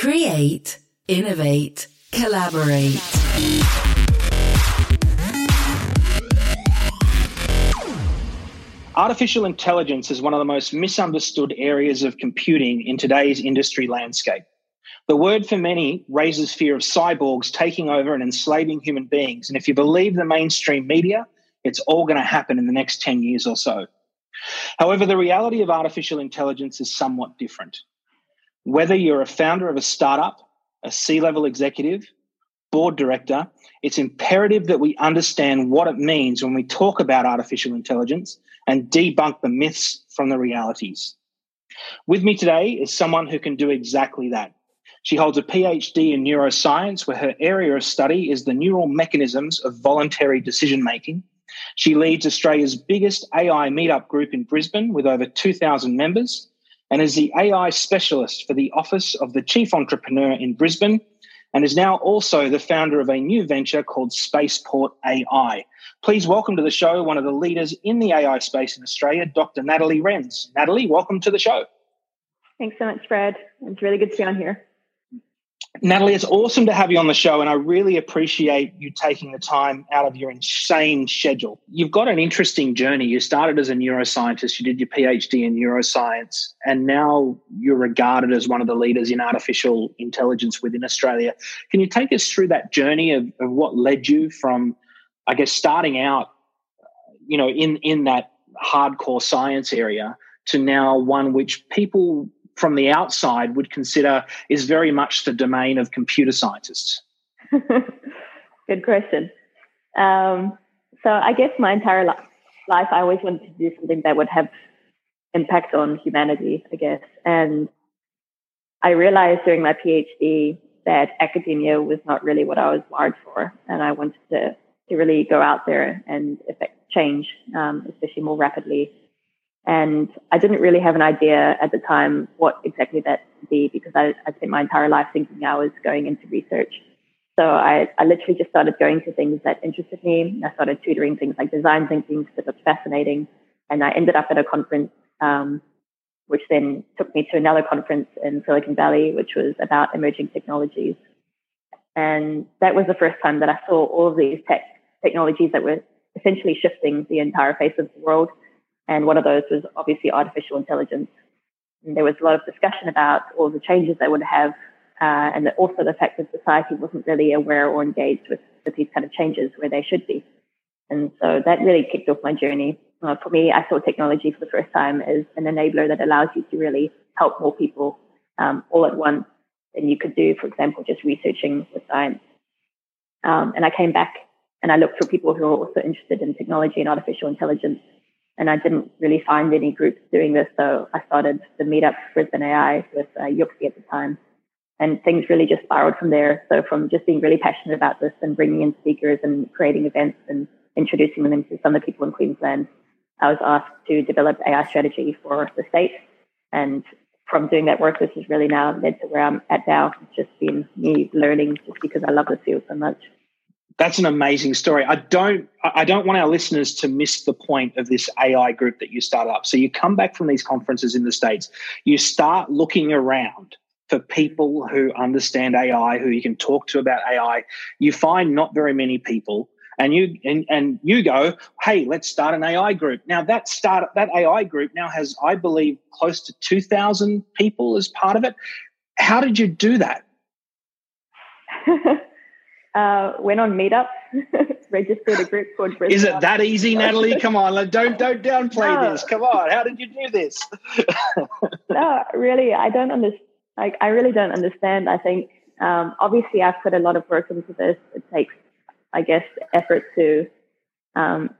Create, innovate, collaborate. Artificial intelligence is one of the most misunderstood areas of computing in today's industry landscape. The word for many raises fear of cyborgs taking over and enslaving human beings. And if you believe the mainstream media, it's all going to happen in the next 10 years or so. However, the reality of artificial intelligence is somewhat different. Whether you're a founder of a startup, a C level executive, board director, it's imperative that we understand what it means when we talk about artificial intelligence and debunk the myths from the realities. With me today is someone who can do exactly that. She holds a PhD in neuroscience, where her area of study is the neural mechanisms of voluntary decision making. She leads Australia's biggest AI meetup group in Brisbane with over 2,000 members and is the AI specialist for the Office of the Chief Entrepreneur in Brisbane and is now also the founder of a new venture called Spaceport AI. Please welcome to the show one of the leaders in the AI space in Australia, Dr. Natalie Rens. Natalie, welcome to the show. Thanks so much, Fred. It's really good to be on here. Natalie, it's awesome to have you on the show, and I really appreciate you taking the time out of your insane schedule. You've got an interesting journey. You started as a neuroscientist, you did your PhD in neuroscience, and now you're regarded as one of the leaders in artificial intelligence within Australia. Can you take us through that journey of, of what led you from, I guess, starting out, you know, in in that hardcore science area to now one which people from the outside would consider is very much the domain of computer scientists? Good question. Um, so I guess my entire life, I always wanted to do something that would have impact on humanity, I guess. And I realized during my PhD that academia was not really what I was wired for. And I wanted to, to really go out there and affect change, um, especially more rapidly and I didn't really have an idea at the time what exactly that would be because I, I spent my entire life thinking I was going into research. So I, I literally just started going to things that interested me. I started tutoring things like design thinking because it was fascinating. And I ended up at a conference, um, which then took me to another conference in Silicon Valley, which was about emerging technologies. And that was the first time that I saw all of these tech technologies that were essentially shifting the entire face of the world and one of those was obviously artificial intelligence. And there was a lot of discussion about all the changes they would have, uh, and also the fact that society wasn't really aware or engaged with, with these kind of changes where they should be. And so that really kicked off my journey. Uh, for me, I saw technology for the first time as an enabler that allows you to really help more people um, all at once than you could do, for example, just researching with science. Um, and I came back and I looked for people who are also interested in technology and artificial intelligence and I didn't really find any groups doing this. So I started the meetup Brisbane AI with uh, Yuxi at the time. And things really just spiraled from there. So from just being really passionate about this and bringing in speakers and creating events and introducing them to some of the people in Queensland, I was asked to develop AI strategy for the state. And from doing that work, this has really now led to where I'm at now. It's just been me learning just because I love the field so much that's an amazing story. I don't I don't want our listeners to miss the point of this AI group that you started up. So you come back from these conferences in the States, you start looking around for people who understand AI, who you can talk to about AI. You find not very many people. And you and, and you go, hey, let's start an AI group. Now that start that AI group now has, I believe, close to two thousand people as part of it. How did you do that? uh, went on Meetup, registered a group called Brisbane. Is it that easy, Natalie? Come on, don't don't downplay no. this. Come on, how did you do this? no, really, I don't understand. Like, I really don't understand. I think um, obviously I've put a lot of work into this. It takes, I guess, effort to um,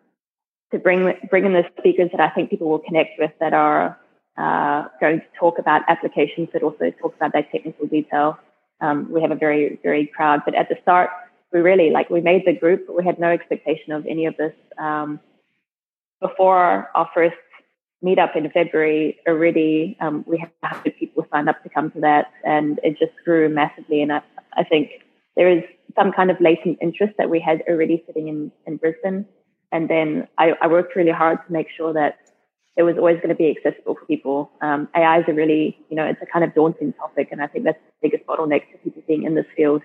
to bring bring in the speakers that I think people will connect with that are uh, going to talk about applications, but also talk about their technical detail. Um, we have a very, very crowd. But at the start, we really like we made the group, but we had no expectation of any of this. Um, before our first meetup in February, already um, we had 100 people signed up to come to that, and it just grew massively. And I, I think there is some kind of latent interest that we had already sitting in, in Brisbane. And then I, I worked really hard to make sure that it was always going to be accessible for people. Um, AI is a really, you know, it's a kind of daunting topic, and I think that's the biggest bottleneck to people being in this field.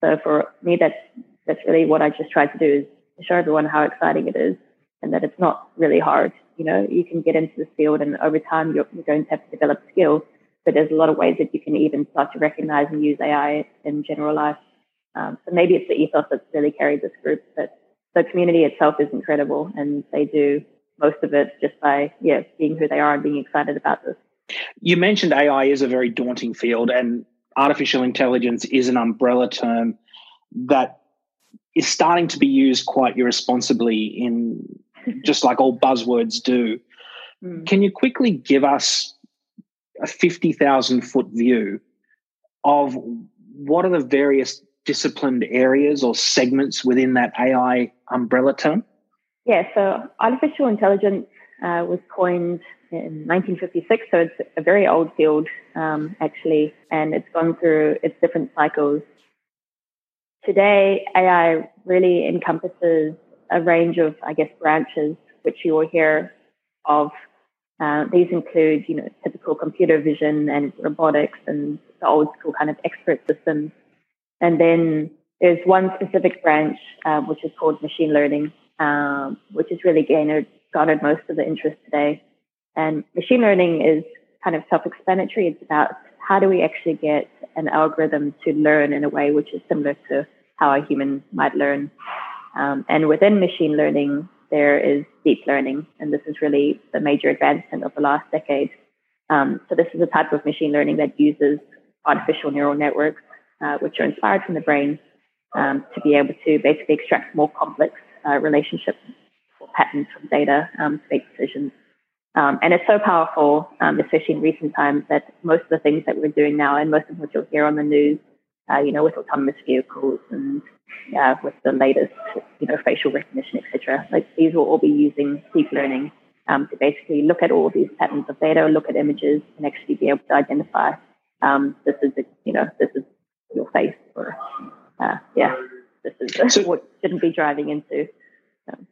So for me, that's that's really what I just tried to do is to show everyone how exciting it is, and that it's not really hard. You know, you can get into this field, and over time, you're, you're going to have to develop skills. But there's a lot of ways that you can even start to recognize and use AI in general life. Um, so maybe it's the ethos that's really carried this group, but the community itself is incredible, and they do most of it just by yeah being who they are and being excited about this. You mentioned AI is a very daunting field, and artificial intelligence is an umbrella term that is starting to be used quite irresponsibly in just like all buzzwords do. Mm. Can you quickly give us a 50,000 foot view of what are the various disciplined areas or segments within that AI umbrella term? Yeah, so artificial intelligence uh, was coined in 1956, so it's a very old field um, actually, and it's gone through its different cycles. Today, AI really encompasses a range of, I guess, branches which you will hear of. Uh, these include, you know, typical computer vision and robotics and the old school kind of expert systems. And then there's one specific branch uh, which is called machine learning, um, which has really garnered, garnered most of the interest today. And machine learning is kind of self-explanatory. It's about how do we actually get an algorithm to learn in a way which is similar to how a human might learn. Um, and within machine learning, there is deep learning, and this is really the major advancement of the last decade. Um, so this is a type of machine learning that uses artificial neural networks, uh, which are inspired from the brain, um, to be able to basically extract more complex uh, relationships or patterns from data um, to make decisions. Um, and it's so powerful, um, especially in recent times, that most of the things that we're doing now, and most of what you'll hear on the news, uh, you know, with autonomous vehicles and uh, with the latest, you know, facial recognition, etc. Like these will all be using deep learning um, to basically look at all these patterns of data, look at images, and actually be able to identify um, this is, a, you know, this is your face, or uh, yeah, this is so, what shouldn't be driving into. Um,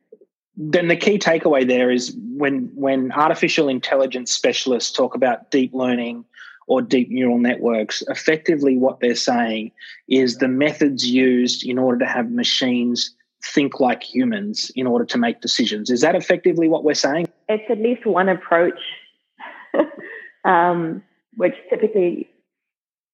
then the key takeaway there is when when artificial intelligence specialists talk about deep learning or deep neural networks, effectively what they're saying is the methods used in order to have machines think like humans in order to make decisions. Is that effectively what we're saying? It's at least one approach, um, which typically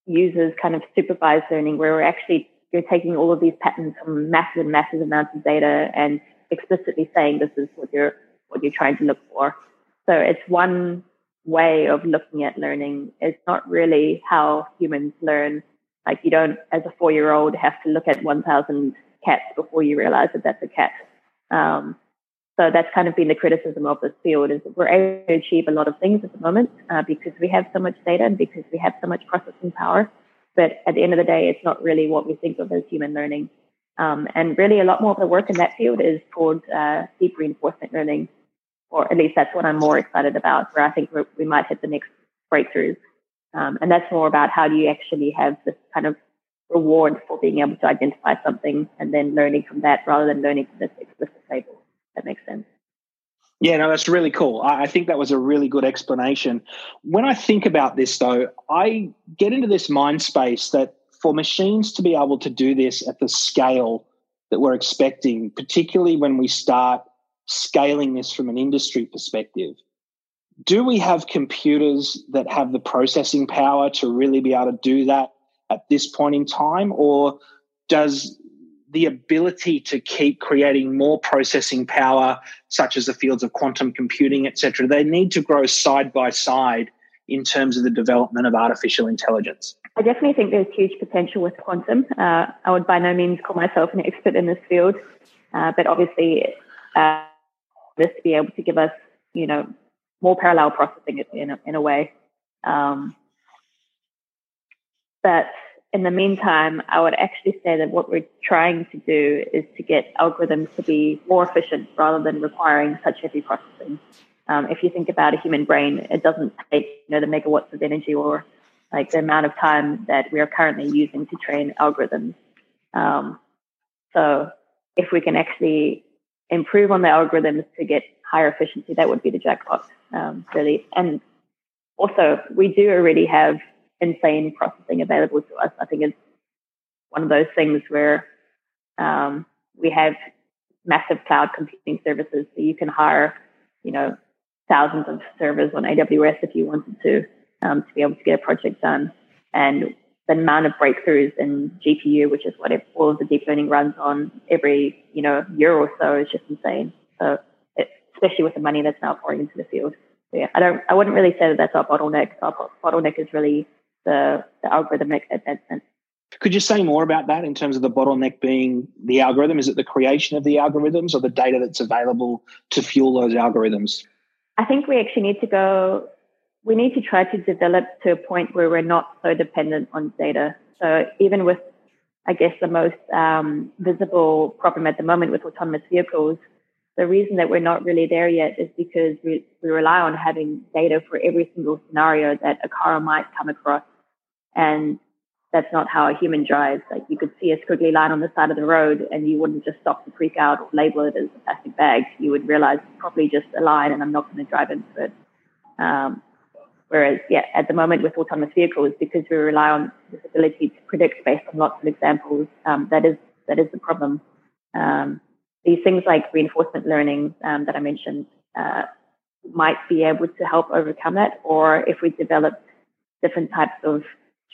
uses kind of supervised learning, where we're actually you're taking all of these patterns from massive and massive amounts of data and explicitly saying this is what you're what you're trying to look for. So it's one way of looking at learning. It's not really how humans learn. Like you don't, as a four year old, have to look at 1,000 cats before you realize that that's a cat. Um, so that's kind of been the criticism of this field is that we're able to achieve a lot of things at the moment uh, because we have so much data and because we have so much processing power. But at the end of the day, it's not really what we think of as human learning. Um, and really, a lot more of the work in that field is towards uh, deep reinforcement learning, or at least that's what I'm more excited about, where I think we might hit the next breakthroughs. Um, and that's more about how do you actually have this kind of reward for being able to identify something and then learning from that rather than learning from this explicit table. That makes sense. Yeah, no, that's really cool. I think that was a really good explanation. When I think about this, though, I get into this mind space that for machines to be able to do this at the scale that we're expecting, particularly when we start scaling this from an industry perspective, do we have computers that have the processing power to really be able to do that at this point in time? Or does the ability to keep creating more processing power, such as the fields of quantum computing, et cetera, they need to grow side by side in terms of the development of artificial intelligence? I definitely think there's huge potential with quantum. Uh, I would by no means call myself an expert in this field, uh, but obviously, uh, this to be able to give us, you know, more parallel processing in a, in a way. Um, but in the meantime, I would actually say that what we're trying to do is to get algorithms to be more efficient rather than requiring such heavy processing. Um, if you think about a human brain, it doesn't take you know the megawatts of energy or like the amount of time that we are currently using to train algorithms. Um, so if we can actually improve on the algorithms to get higher efficiency, that would be the jackpot, um, really. And also, we do already have insane processing available to us. I think it's one of those things where um, we have massive cloud computing services, so you can hire, you know, thousands of servers on AWS if you wanted to um, to be able to get a project done. And the amount of breakthroughs in GPU, which is what all of the deep learning runs on every you know year or so, is just insane. So, it, especially with the money that's now pouring into the field. So yeah, I don't, I wouldn't really say that that's our bottleneck. Our bottleneck is really the the algorithmic advancement. Could you say more about that in terms of the bottleneck being the algorithm? Is it the creation of the algorithms or the data that's available to fuel those algorithms? I think we actually need to go we need to try to develop to a point where we're not so dependent on data. So even with, I guess, the most um, visible problem at the moment with autonomous vehicles, the reason that we're not really there yet is because we, we rely on having data for every single scenario that a car might come across. And that's not how a human drives. Like you could see a squiggly line on the side of the road and you wouldn't just stop to freak out or label it as a plastic bag. You would realize it's probably just a line and I'm not going to drive into it. Um, Whereas, yeah, at the moment with autonomous vehicles, because we rely on this ability to predict based on lots of examples, um, that is that is the problem. Um, these things like reinforcement learning um, that I mentioned uh, might be able to help overcome that, or if we develop different types of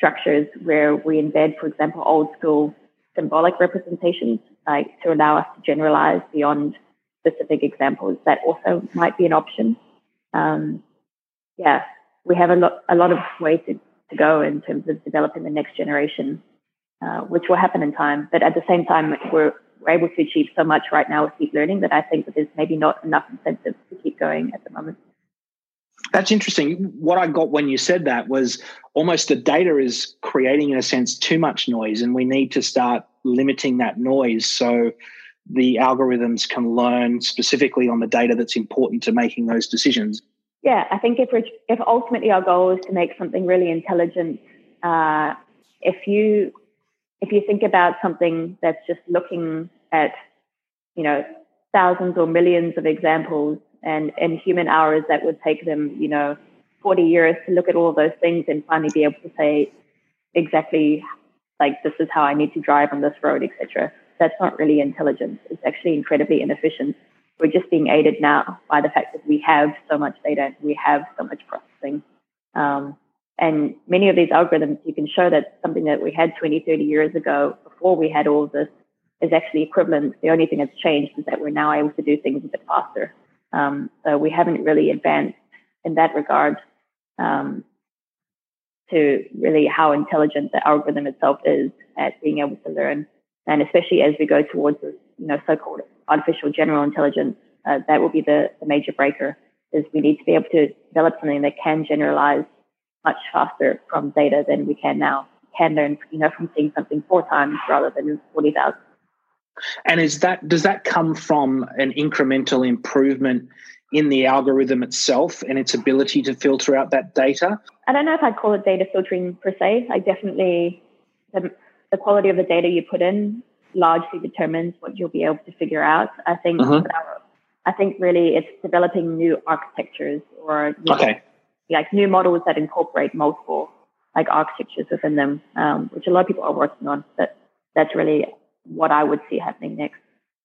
structures where we embed, for example, old school symbolic representations, like to allow us to generalize beyond specific examples, that also might be an option. Um, yeah, we have a lot a lot of way to, to go in terms of developing the next generation, uh, which will happen in time. But at the same time, we're we're able to achieve so much right now with deep learning that I think that there's maybe not enough incentive to keep going at the moment. That's interesting. What I got when you said that was almost the data is creating, in a sense, too much noise, and we need to start limiting that noise so the algorithms can learn specifically on the data that's important to making those decisions. Yeah, I think if if ultimately our goal is to make something really intelligent, uh, if you if you think about something that's just looking at you know thousands or millions of examples, and in human hours that would take them you know 40 years to look at all of those things and finally be able to say exactly like this is how I need to drive on this road, etc. That's not really intelligence. It's actually incredibly inefficient we're just being aided now by the fact that we have so much data, we have so much processing. Um, and many of these algorithms, you can show that something that we had 20, 30 years ago, before we had all of this, is actually equivalent. The only thing that's changed is that we're now able to do things a bit faster. Um, so we haven't really advanced in that regard um, to really how intelligent the algorithm itself is at being able to learn. And especially as we go towards this, you know, so-called artificial general intelligence, uh, that will be the, the major breaker is we need to be able to develop something that can generalize much faster from data than we can now. Can learn, you know, from seeing something four times rather than 40,000. And is that, does that come from an incremental improvement in the algorithm itself and its ability to filter out that data? I don't know if I'd call it data filtering per se. I definitely, the, the quality of the data you put in largely determines what you'll be able to figure out. I think uh-huh. I think really it's developing new architectures or new, okay. like new models that incorporate multiple like architectures within them, um, which a lot of people are working on. But that's really what I would see happening next.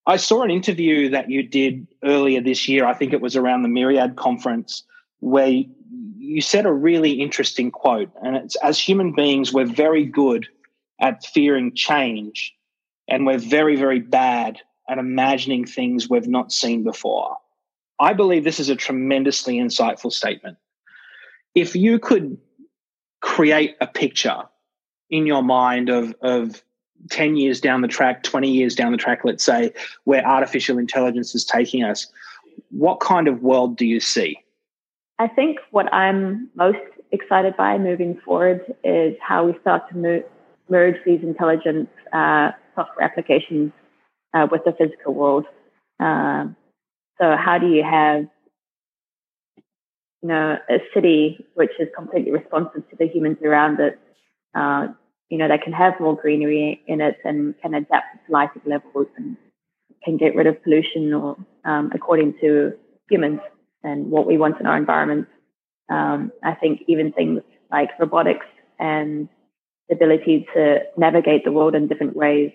I saw an interview that you did earlier this year. I think it was around the Myriad conference, where you said a really interesting quote. And it's as human beings, we're very good at fearing change and we're very, very bad at imagining things we've not seen before. I believe this is a tremendously insightful statement. If you could create a picture in your mind of, of 10 years down the track, 20 years down the track, let's say, where artificial intelligence is taking us, what kind of world do you see? I think what I'm most excited by moving forward is how we start to merge these intelligence uh, software applications uh, with the physical world. Um, so how do you have, you know, a city which is completely responsive to the humans around it, uh, you know, they can have more greenery in it and can adapt to lighting levels and can get rid of pollution or um, according to humans and what we want in our environment. Um, I think even things like robotics and the ability to navigate the world in different ways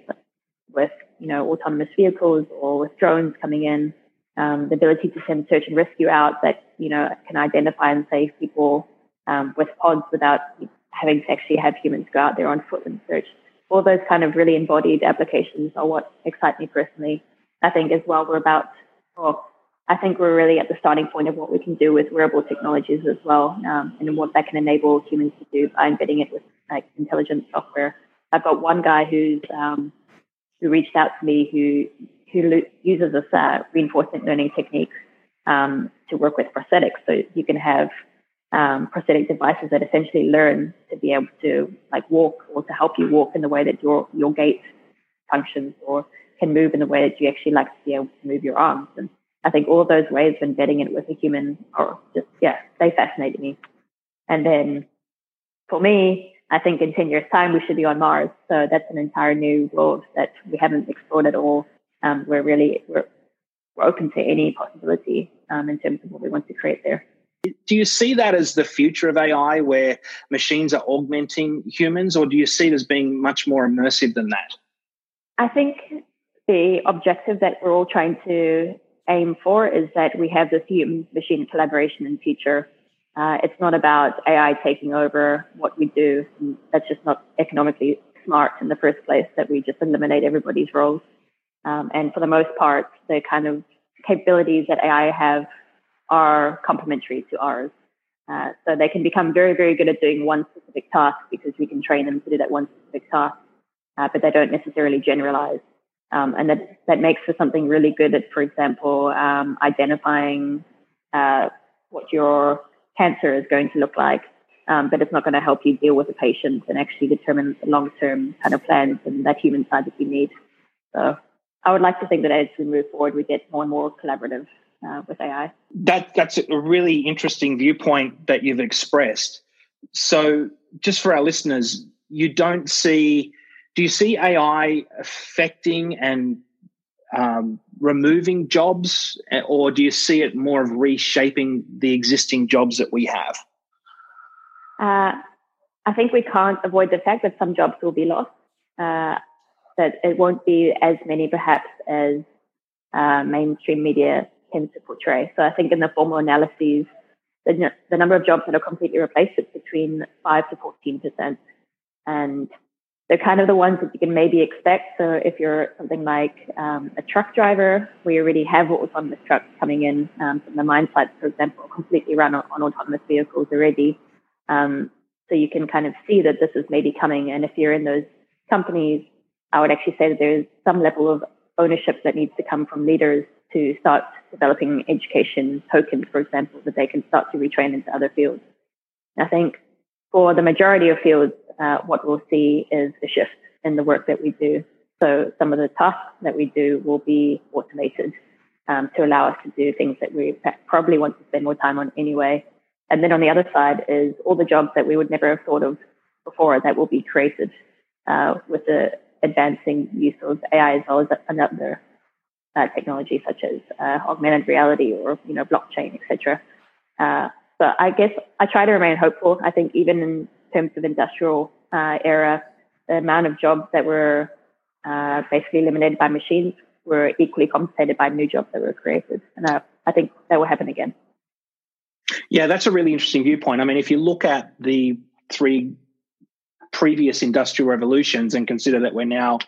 with, you know, autonomous vehicles or with drones coming in, um, the ability to send search and rescue out that, you know, can identify and save people um, with pods without having to actually have humans go out there on foot and search. All those kind of really embodied applications are what excite me personally. I think as well, we're about, well, I think we're really at the starting point of what we can do with wearable technologies as well, um, and what that can enable humans to do by embedding it with like intelligent software. I've got one guy who's um, who reached out to me who who lo- uses this uh, reinforcement learning technique um, to work with prosthetics. So you can have um, prosthetic devices that essentially learn to be able to like walk or to help you walk in the way that your your gait functions or can move in the way that you actually like to be able to move your arms. And I think all those ways of embedding it with a human are just, yeah, they fascinate me. And then for me, I think in 10 years time, we should be on Mars. So that's an entire new world that we haven't explored at all. Um, we're really, we're, we're open to any possibility um, in terms of what we want to create there. Do you see that as the future of AI where machines are augmenting humans, or do you see it as being much more immersive than that? I think the objective that we're all trying to aim for is that we have this human machine collaboration in future. Uh, it's not about AI taking over what we do. That's just not economically smart in the first place that we just eliminate everybody's roles. Um, and for the most part, the kind of capabilities that AI have are complementary to ours. Uh, so they can become very, very good at doing one specific task because we can train them to do that one specific task, uh, but they don't necessarily generalize. Um, and that, that makes for something really good at, for example, um, identifying uh, what your cancer is going to look like. Um, but it's not going to help you deal with the patient and actually determine the long-term kind of plans and that human side that you need. So I would like to think that as we move forward, we get more and more collaborative uh, with AI. That that's a really interesting viewpoint that you've expressed. So, just for our listeners, you don't see do you see AI affecting and um, removing jobs, or do you see it more of reshaping the existing jobs that we have? Uh, I think we can't avoid the fact that some jobs will be lost. Uh, that it won't be as many, perhaps, as uh, mainstream media tends to portray. So I think in the formal analyses, the, the number of jobs that are completely replaced is between five to fourteen percent, and they're kind of the ones that you can maybe expect. So if you're something like um, a truck driver, we already have autonomous trucks coming in um, from the mine sites, for example, completely run on, on autonomous vehicles already. Um, so you can kind of see that this is maybe coming. And if you're in those companies, I would actually say that there's some level of ownership that needs to come from leaders to start developing education tokens, for example, that they can start to retrain into other fields. I think for the majority of fields, uh, what we'll see is a shift in the work that we do. So some of the tasks that we do will be automated um, to allow us to do things that we probably want to spend more time on anyway. And then on the other side is all the jobs that we would never have thought of before that will be created uh, with the advancing use of AI as well as another uh, technology such as uh, augmented reality or you know blockchain, etc. Uh, but I guess I try to remain hopeful. I think even in terms of industrial uh, era, the amount of jobs that were uh, basically eliminated by machines were equally compensated by new jobs that were created. And uh, I think that will happen again. Yeah, that's a really interesting viewpoint. I mean, if you look at the three previous industrial revolutions and consider that we're now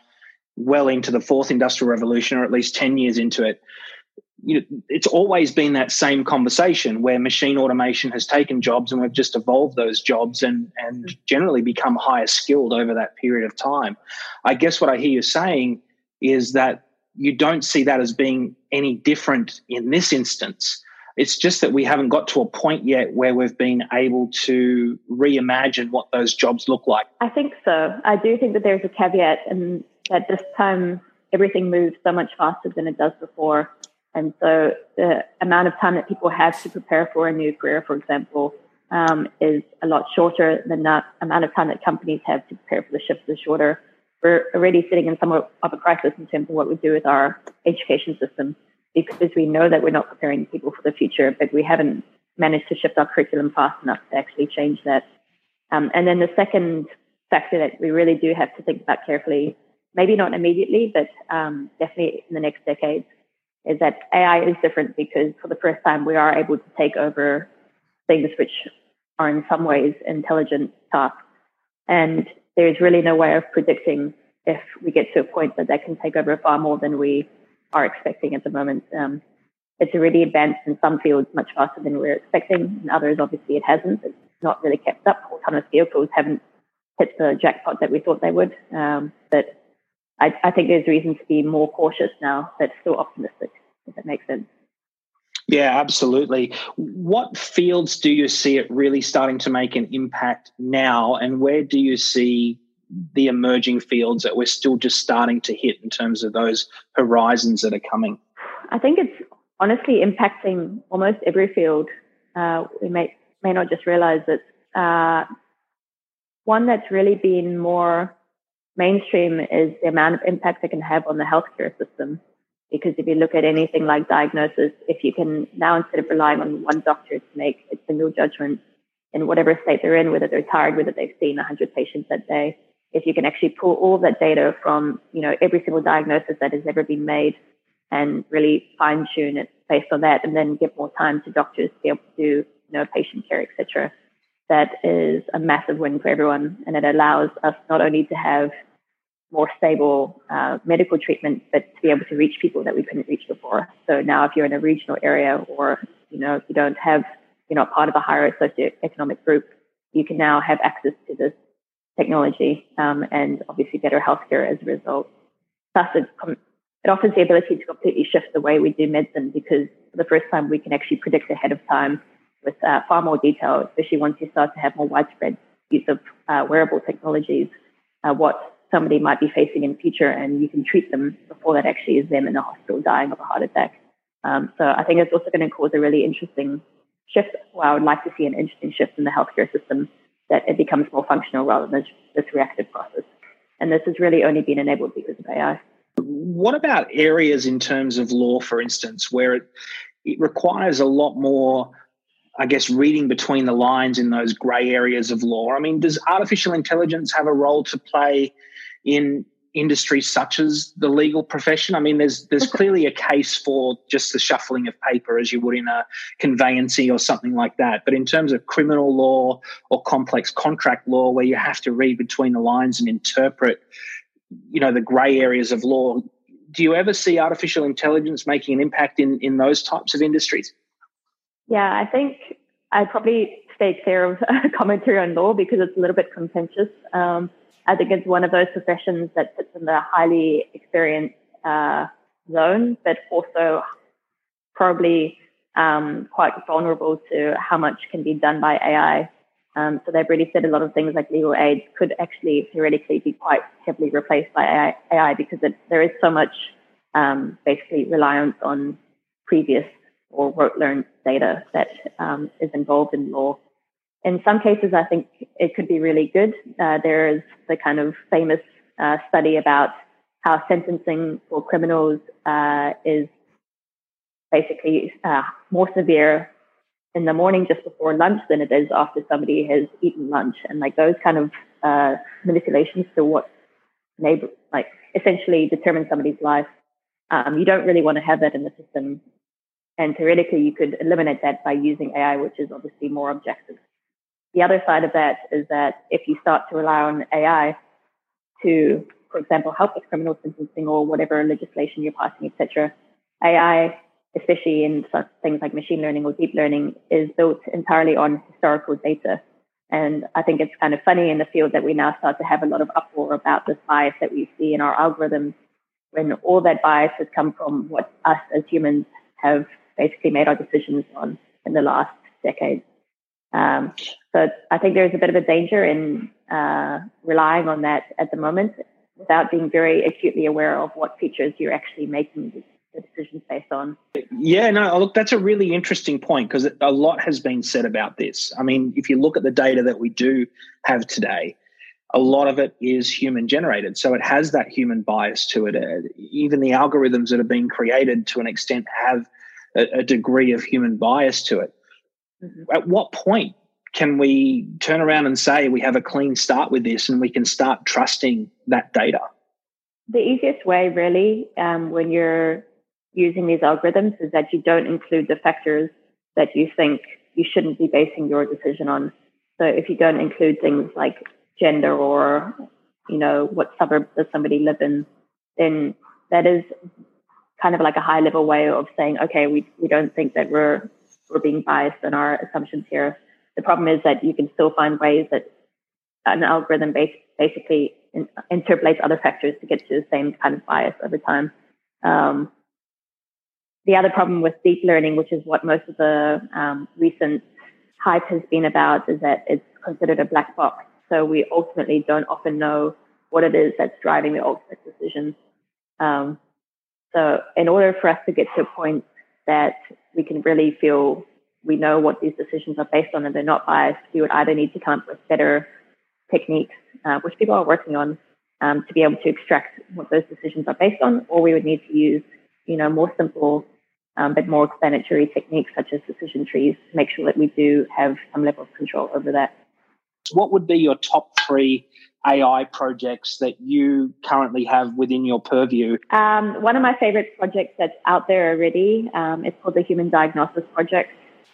well into the fourth industrial revolution, or at least 10 years into it, you know, it's always been that same conversation where machine automation has taken jobs and we've just evolved those jobs and and mm-hmm. generally become higher skilled over that period of time. I guess what I hear you saying is that you don't see that as being any different in this instance. It's just that we haven't got to a point yet where we've been able to reimagine what those jobs look like. I think so. I do think that there's a caveat and that this time everything moves so much faster than it does before and so the amount of time that people have to prepare for a new career, for example, um, is a lot shorter than the amount of time that companies have to prepare for the shifts is shorter. We're already sitting in somewhat of a crisis in terms of what we do with our education system. because we know that we're not preparing people for the future, but we haven't managed to shift our curriculum fast enough to actually change that. Um, and then the second factor that we really do have to think about carefully, maybe not immediately, but um, definitely in the next decade, is that AI is different because for the first time we are able to take over things which are in some ways intelligent tasks. And there's really no way of predicting if we get to a point that that can take over far more than we are expecting at the moment. Um, it's already advanced in some fields much faster than we are expecting. In others, obviously, it hasn't. It's not really kept up. Autonomous vehicles haven't hit the jackpot that we thought they would. Um, but I, I think there's reason to be more cautious now, but still optimistic, if that makes sense. Yeah, absolutely. What fields do you see it really starting to make an impact now, and where do you see the emerging fields that we're still just starting to hit in terms of those horizons that are coming? I think it's honestly impacting almost every field. Uh, we may may not just realize that uh, one that's really been more mainstream is the amount of impact it can have on the healthcare system. Because if you look at anything like diagnosis, if you can now instead of relying on one doctor to make a single judgment in whatever state they're in, whether they're tired, whether they've seen 100 patients that day, if you can actually pull all that data from you know every single diagnosis that has ever been made and really fine tune it based on that, and then give more time to doctors to be able to do you know patient care, etc. That is a massive win for everyone, and it allows us not only to have more stable uh, medical treatment, but to be able to reach people that we couldn't reach before. So now, if you're in a regional area, or you know, if you don't have, you're not part of a higher socioeconomic group, you can now have access to this technology um, and obviously better healthcare as a result. Thus, it, com- it offers the ability to completely shift the way we do medicine because for the first time we can actually predict ahead of time with uh, far more detail, especially once you start to have more widespread use of uh, wearable technologies, uh, what somebody might be facing in future, and you can treat them before that actually is them in the hospital dying of a heart attack. Um, so I think it's also going to cause a really interesting shift. Well, I would like to see an interesting shift in the healthcare system that it becomes more functional rather than this reactive process. And this has really only been enabled because of AI. What about areas in terms of law, for instance, where it, it requires a lot more, I guess, reading between the lines in those grey areas of law? I mean, does artificial intelligence have a role to play in industries such as the legal profession? I mean, there's there's clearly a case for just the shuffling of paper as you would in a conveyancing or something like that. But in terms of criminal law or complex contract law, where you have to read between the lines and interpret, you know, the grey areas of law, do you ever see artificial intelligence making an impact in in those types of industries? Yeah, I think I probably stay clear of commentary on law because it's a little bit contentious. Um, I think it's one of those professions that sits in the highly experienced uh, zone, but also probably um, quite vulnerable to how much can be done by AI. Um, so they've really said a lot of things like legal aid could actually theoretically be quite heavily replaced by AI, AI because it, there is so much um, basically reliance on previous or rote learned data that um, is involved in law in some cases, I think it could be really good. Uh, there is the kind of famous uh, study about how sentencing for criminals uh, is basically uh, more severe in the morning just before lunch than it is after somebody has eaten lunch. And like those kind of uh, manipulations to what neighbor, like essentially determine somebody's life, um, you don't really want to have that in the system. And theoretically, you could eliminate that by using AI, which is obviously more objective. The other side of that is that if you start to rely on AI to, for example, help with criminal sentencing or whatever legislation you're passing, etc., AI, especially in things like machine learning or deep learning, is built entirely on historical data. And I think it's kind of funny in the field that we now start to have a lot of uproar about this bias that we see in our algorithms when all that bias has come from what us as humans have basically made our decisions on in the last decade. Um, so I think there's a bit of a danger in uh, relying on that at the moment without being very acutely aware of what features you're actually making the decisions based on. Yeah, no, look, that's a really interesting point because a lot has been said about this. I mean, if you look at the data that we do have today, a lot of it is human generated. So it has that human bias to it. Uh, even the algorithms that have been created to an extent have a, a degree of human bias to it. Mm-hmm. At what point can we turn around and say we have a clean start with this and we can start trusting that data? The easiest way, really, um, when you're using these algorithms, is that you don't include the factors that you think you shouldn't be basing your decision on. So if you don't include things like gender or, you know, what suburb does somebody live in, then that is kind of like a high level way of saying, okay, we, we don't think that we're, we're being biased in our assumptions here. The problem is that you can still find ways that an algorithm base, basically in, interpolates other factors to get to the same kind of bias over time. Um, the other problem with deep learning, which is what most of the um, recent hype has been about, is that it's considered a black box. So we ultimately don't often know what it is that's driving the ultimate decision. Um, so in order for us to get to a point that we can really feel we know what these decisions are based on and they're not biased, we would either need to come up with better techniques, uh, which people are working on, um, to be able to extract what those decisions are based on, or we would need to use, you know, more simple um, but more explanatory techniques such as decision trees to make sure that we do have some level of control over that. What would be your top three AI projects that you currently have within your purview? Um, one of my favorite projects that's out there already um, is called the Human Diagnosis Project.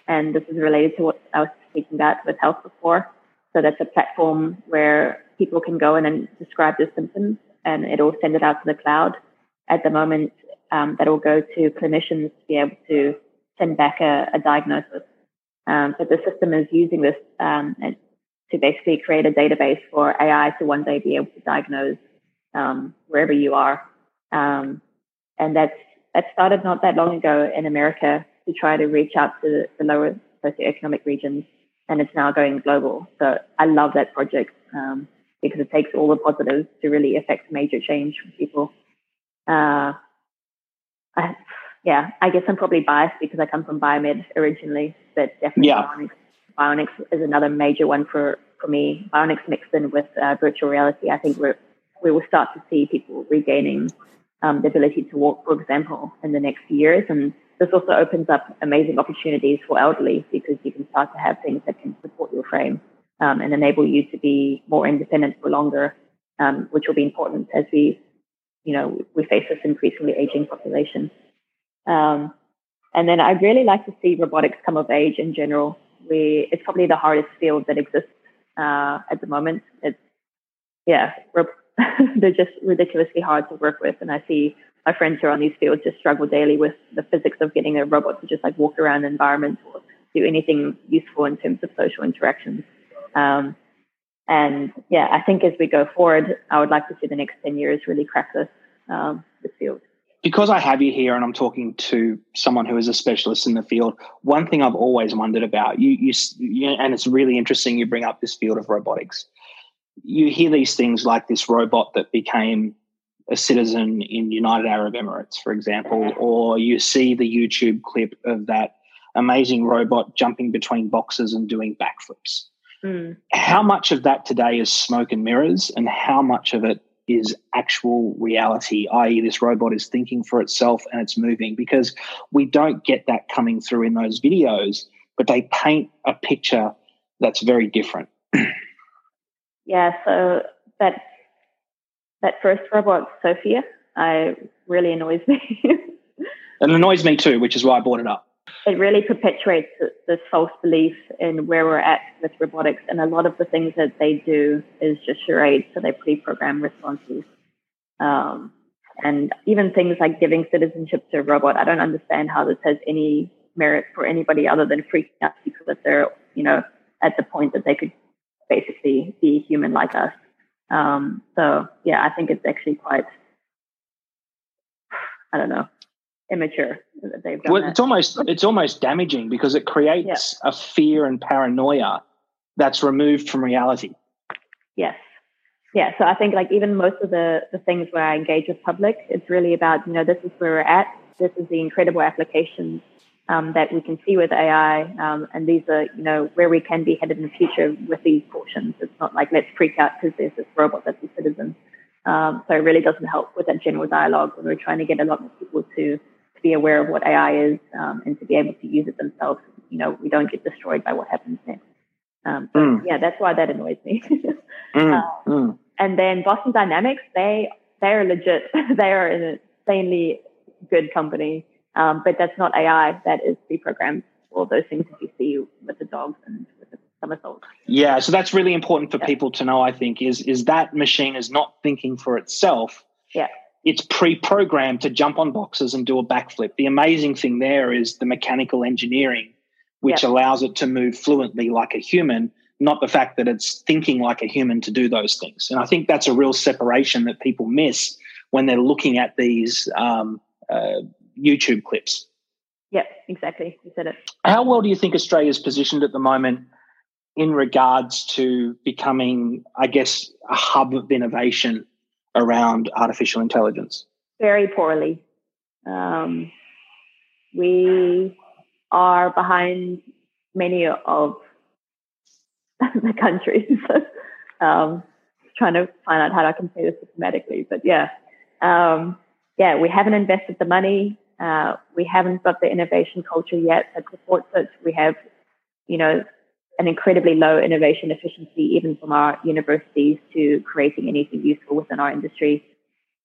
And this is related to what I was speaking about with health before. So that's a platform where people can go in and describe their symptoms and it'll send it out to the cloud. At the moment, um, that will go to clinicians to be able to send back a, a diagnosis. Um, but the system is using this um, to basically create a database for AI to one day be able to diagnose um, wherever you are. Um, and that's that started not that long ago in America to try to reach out to the lower socioeconomic regions, and it's now going global. So I love that project um, because it takes all the positives to really affect major change for people. Uh, I, yeah, I guess I'm probably biased because I come from biomed originally, but definitely yeah. Bionics, is another major one for, for me. Bionics mixed in with uh, virtual reality, I think we're, we will start to see people regaining um, the ability to walk, for example, in the next years. And this also opens up amazing opportunities for elderly because you can start to have things that can support your frame um, and enable you to be more independent for longer, um, which will be important as we you know, we face this increasingly aging population. Um, and then I'd really like to see robotics come of age in general. We, it's probably the hardest field that exists uh, at the moment. It's, yeah, they're just ridiculously hard to work with. And I see my friends who are on these fields just struggle daily with the physics of getting a robot to just like walk around the environment or do anything useful in terms of social interactions. Um, and yeah, I think as we go forward, I would like to see the next 10 years really crack this, um, this field. Because I have you here and I'm talking to someone who is a specialist in the field, one thing I've always wondered about you, you, you and it's really interesting you bring up this field of robotics. You hear these things like this robot that became a citizen in United Arab Emirates, for example, or you see the YouTube clip of that amazing robot jumping between boxes and doing backflips. Mm. How much of that today is smoke and mirrors, and how much of it is actual reality, i.e., this robot is thinking for itself and it's moving? Because we don't get that coming through in those videos, but they paint a picture that's very different. yeah, so that that first robot, Sophia, I really annoys me. it annoys me too, which is why I brought it up it really perpetuates this false belief in where we're at with robotics. And a lot of the things that they do is just charades, so they pre-program responses. Um, and even things like giving citizenship to a robot, I don't understand how this has any merit for anybody other than freaking out people that they're, you know, at the point that they could basically be human like us. Um, so yeah, I think it's actually quite, I don't know, immature that they've done. Well, it's almost it's almost damaging because it creates a fear and paranoia that's removed from reality. Yes. Yeah. So I think like even most of the, the things where I engage with public, it's really about, you know, this is where we're at. This is the incredible applications um, that we can see with AI. Um, and these are, you know, where we can be headed in the future with these portions. It's not like let's freak out because there's this robot that's a citizen. Um, so it really doesn't help with that general dialogue when we're trying to get a lot more people to, to be aware of what AI is um, and to be able to use it themselves. You know, we don't get destroyed by what happens next. Um, so, mm. Yeah, that's why that annoys me. mm. Mm. And then Boston Dynamics, they they are legit. they are an insanely good company. Um, but that's not AI. That is pre-programmed all those things that you see with the dogs and with the somersaults. Yeah, so that's really important for yeah. people to know. I think is is that machine is not thinking for itself. Yeah. It's pre-programmed to jump on boxes and do a backflip. The amazing thing there is the mechanical engineering, which yeah. allows it to move fluently like a human, not the fact that it's thinking like a human to do those things. And I think that's a real separation that people miss when they're looking at these um, uh, YouTube clips. Yeah, exactly. You said it. How well do you think Australia is positioned at the moment in regards to becoming, I guess, a hub of innovation around artificial intelligence? Very poorly. Um, we are behind many of the countries. um, trying to find out how I can say this systematically, but yeah, um, yeah, we haven't invested the money. Uh, we haven't got the innovation culture yet that supports it. We have, you know, an incredibly low innovation efficiency, even from our universities, to creating anything useful within our industry.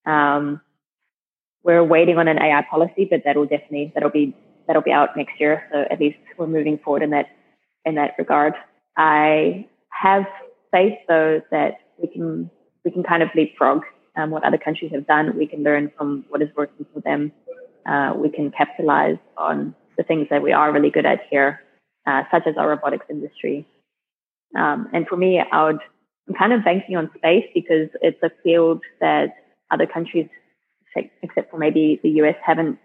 Um, we're waiting on an AI policy, but that'll definitely that'll be that'll be out next year. So at least we're moving forward in that in that regard. I have faith though that we can we can kind of leapfrog um, what other countries have done. We can learn from what is working for them. Uh, we can capitalize on the things that we are really good at here, uh, such as our robotics industry. Um, and for me, I would, I'm kind of banking on space because it's a field that other countries, except for maybe the US, haven't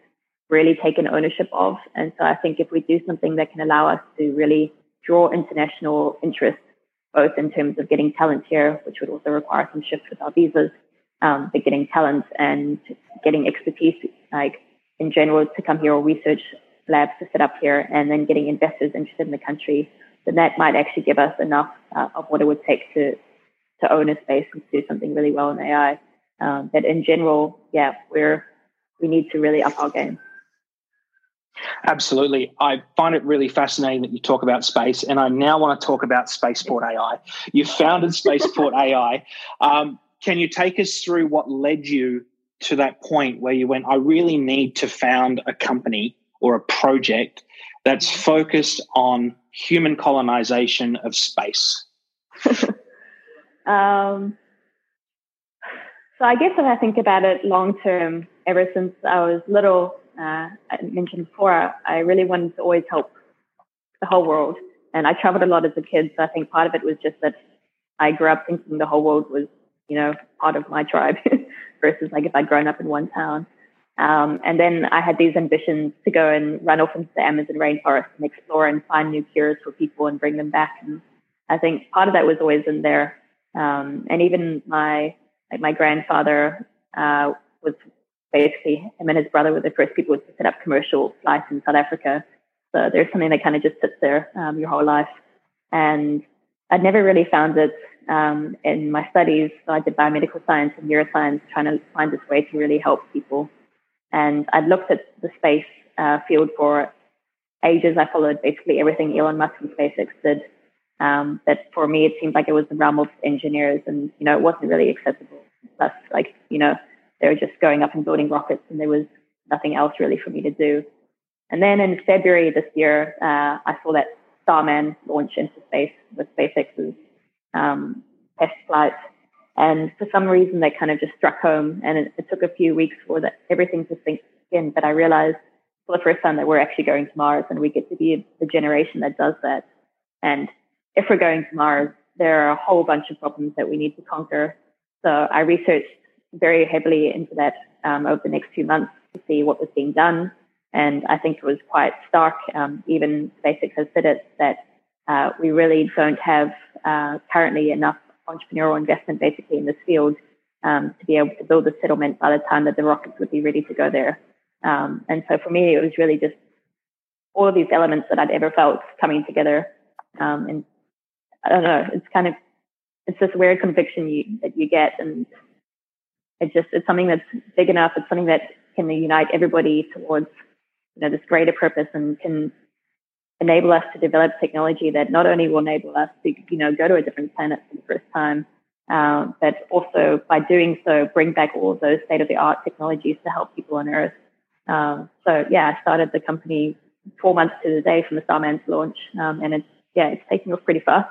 really taken ownership of. And so I think if we do something that can allow us to really draw international interest, both in terms of getting talent here, which would also require some shift with our visas, um, but getting talent and getting expertise, like in general, to come here or research labs to set up here, and then getting investors interested in the country, then that might actually give us enough uh, of what it would take to to own a space and to do something really well in AI. Um, but in general, yeah, we're we need to really up our game. Absolutely. I find it really fascinating that you talk about space, and I now want to talk about Spaceport AI. You founded Spaceport AI. Um, can you take us through what led you to that point where you went, I really need to found a company or a project that's focused on human colonization of space? um, so I guess if I think about it long term, ever since I was little, uh, I mentioned before, I really wanted to always help the whole world. And I traveled a lot as a kid, so I think part of it was just that I grew up thinking the whole world was you know, part of my tribe versus like if I'd grown up in one town. Um, and then I had these ambitions to go and run off into the Amazon rainforest and explore and find new cures for people and bring them back. And I think part of that was always in there. Um, and even my like my grandfather uh, was basically him and his brother were the first people to set up commercial flights in South Africa. So there's something that kind of just sits there um, your whole life. And I'd never really found it um, in my studies. So I did biomedical science and neuroscience, trying to find this way to really help people. And I'd looked at the space uh, field for ages. I followed basically everything Elon Musk and SpaceX did. Um, but for me, it seemed like it was the realm of engineers, and you know, it wasn't really accessible. Plus, like you know, they were just going up and building rockets, and there was nothing else really for me to do. And then in February this year, uh, I saw that Starman launch into space with SpaceX's um, test flight. And for some reason, they kind of just struck home. And it, it took a few weeks for that everything to sink in. But I realized for the first time that we're actually going to Mars, and we get to be the generation that does that. And if we're going to Mars, there are a whole bunch of problems that we need to conquer. So I researched very heavily into that um, over the next few months to see what was being done. And I think it was quite stark. Um, even SpaceX has said it that uh, we really don't have uh, currently enough entrepreneurial investment basically in this field um, to be able to build a settlement by the time that the rockets would be ready to go there. Um, and so for me, it was really just all of these elements that I'd ever felt coming together. Um, and I don't know, it's kind of, it's this weird conviction you, that you get. And it's just, it's something that's big enough. It's something that can unite everybody towards, you know, this greater purpose and can enable us to develop technology that not only will enable us to, you know, go to a different planet for the first time, uh, but also by doing so, bring back all of those state of the art technologies to help people on Earth. Um, so yeah, I started the company four months to the day from the Starman's launch, um, and it's yeah, it's taking off pretty fast.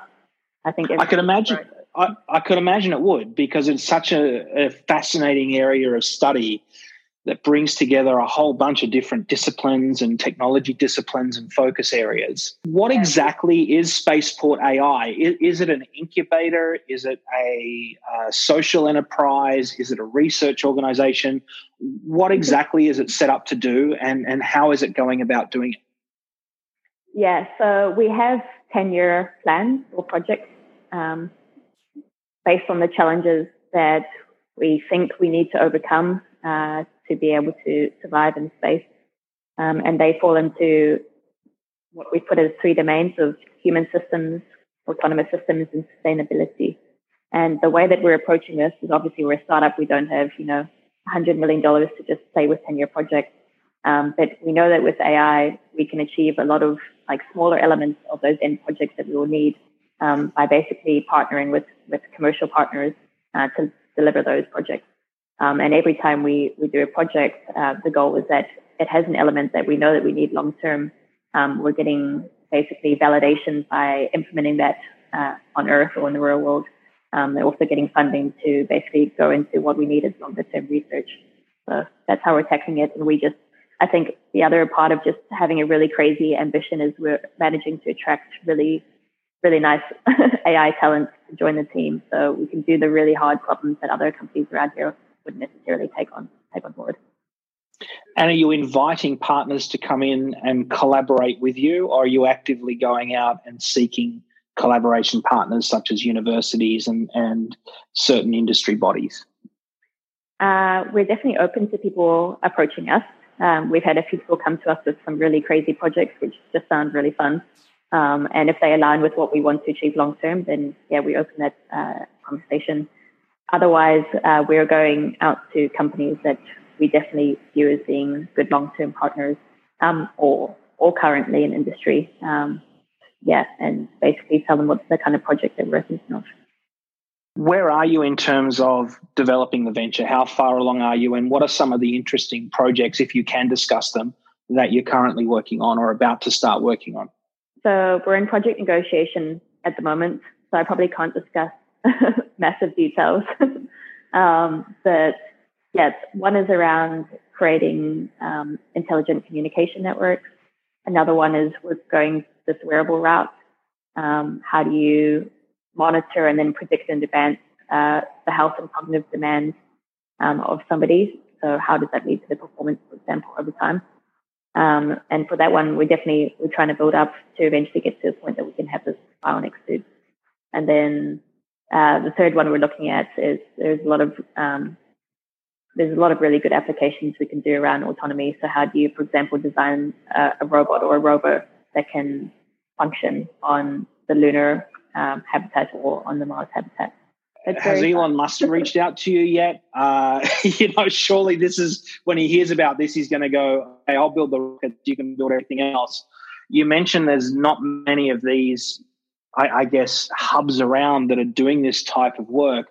I think I could imagine. I, I could imagine it would because it's such a, a fascinating area of study that brings together a whole bunch of different disciplines and technology disciplines and focus areas. What exactly is Spaceport AI? Is, is it an incubator? Is it a, a, social enterprise? Is it a research organization? What exactly is it set up to do and, and how is it going about doing it? Yeah, so we have 10 year plans or projects um, based on the challenges that we think we need to overcome uh, to be able to survive in space. Um, and they fall into what we put as three domains of human systems, autonomous systems, and sustainability. And the way that we're approaching this is obviously we're a startup. We don't have, you know, $100 million to just stay with 10 year projects. Um, but we know that with AI, we can achieve a lot of like smaller elements of those end projects that we will need um, by basically partnering with, with commercial partners uh, to deliver those projects. Um, and every time we, we do a project, uh, the goal is that it has an element that we know that we need long term. Um, we're getting basically validation by implementing that uh, on Earth or in the real world. Um, they're also getting funding to basically go into what we need as longer term research. So that's how we're tackling it. And we just, I think the other part of just having a really crazy ambition is we're managing to attract really, really nice AI talent to join the team. So we can do the really hard problems that other companies around here would necessarily take on take on board. And are you inviting partners to come in and collaborate with you, or are you actively going out and seeking collaboration partners such as universities and, and certain industry bodies? Uh, we're definitely open to people approaching us. Um, we've had a few people come to us with some really crazy projects, which just sound really fun. Um, and if they align with what we want to achieve long term, then yeah, we open that uh, conversation. Otherwise, uh, we're going out to companies that we definitely view as being good long-term partners, um, or or currently in industry. Um, yeah, and basically tell them what the kind of project that we're thinking of. Where are you in terms of developing the venture? How far along are you, and what are some of the interesting projects, if you can discuss them, that you're currently working on or about to start working on? So we're in project negotiation at the moment, so I probably can't discuss massive details. um, but yes, one is around creating um, intelligent communication networks. Another one is we're going this wearable route. Um, how do you monitor and then predict in advance uh, the health and cognitive demands um, of somebody? So how does that lead to the performance, for example, over time? Um, and for that one, we definitely we're trying to build up to eventually get to the point that we can have this bionic suit. And then uh, the third one we're looking at is there's a lot of um, there's a lot of really good applications we can do around autonomy. So how do you, for example, design a, a robot or a rover that can function on the lunar um, habitat or on the Mars habitat? Has Elon Musk reached out to you yet? Uh, you know, surely this is when he hears about this, he's going to go, "Hey, I'll build the rockets. You can build everything else." You mentioned there's not many of these I, I guess, hubs around that are doing this type of work.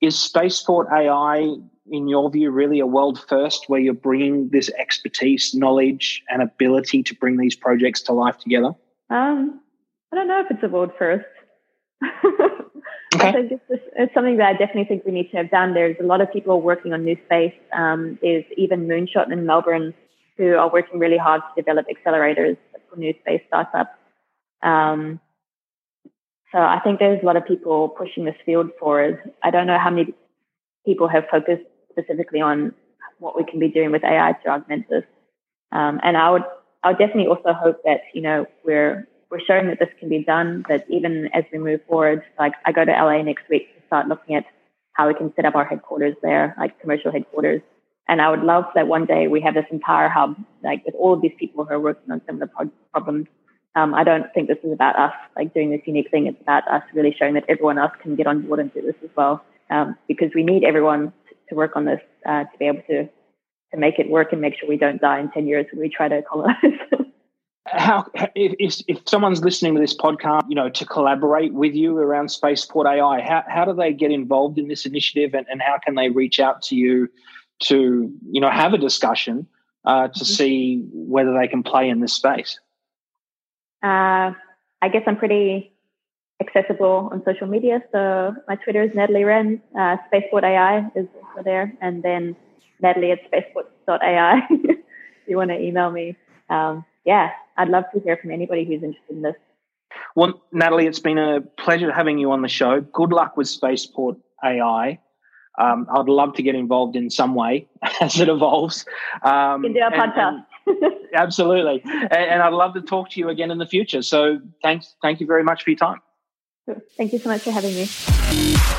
Is Spaceport AI, in your view, really a world first where you're bringing this expertise, knowledge, and ability to bring these projects to life together? Um, I don't know if it's a world first. okay. I think it's, it's, something that I definitely think we need to have done. There's a lot of people working on new space. Um, there's even Moonshot in Melbourne who are working really hard to develop accelerators for new space startups. Um, so I think there's a lot of people pushing this field forward. I don't know how many people have focused specifically on what we can be doing with AI to augment this. Um, and I would, I would definitely also hope that, you know, we're, we're showing that this can be done, that even as we move forward, like I go to LA next week to start looking at how we can set up our headquarters there, like commercial headquarters. And I would love that one day we have this entire hub, like with all of these people who are working on some similar pro- problems. Um, I don't think this is about us, like doing this unique thing. It's about us really showing that everyone else can get on board and do this as well, um, because we need everyone to work on this uh, to be able to to make it work and make sure we don't die in ten years when we try to colonize. how if, if someone's listening to this podcast you know to collaborate with you around spaceport ai how, how do they get involved in this initiative and, and how can they reach out to you to you know have a discussion uh, to mm-hmm. see whether they can play in this space uh, i guess i'm pretty accessible on social media so my twitter is natalie Rens uh, spaceport ai is also there and then natalie at spaceport.ai if you want to email me um, yeah, I'd love to hear from anybody who's interested in this. Well, Natalie, it's been a pleasure having you on the show. Good luck with Spaceport AI. Um, I'd love to get involved in some way as it evolves. Um, you can do a podcast. absolutely, and, and, I'd love to talk to you again in the future. So, thanks, thank you very much for your time. Thank you so much for having me.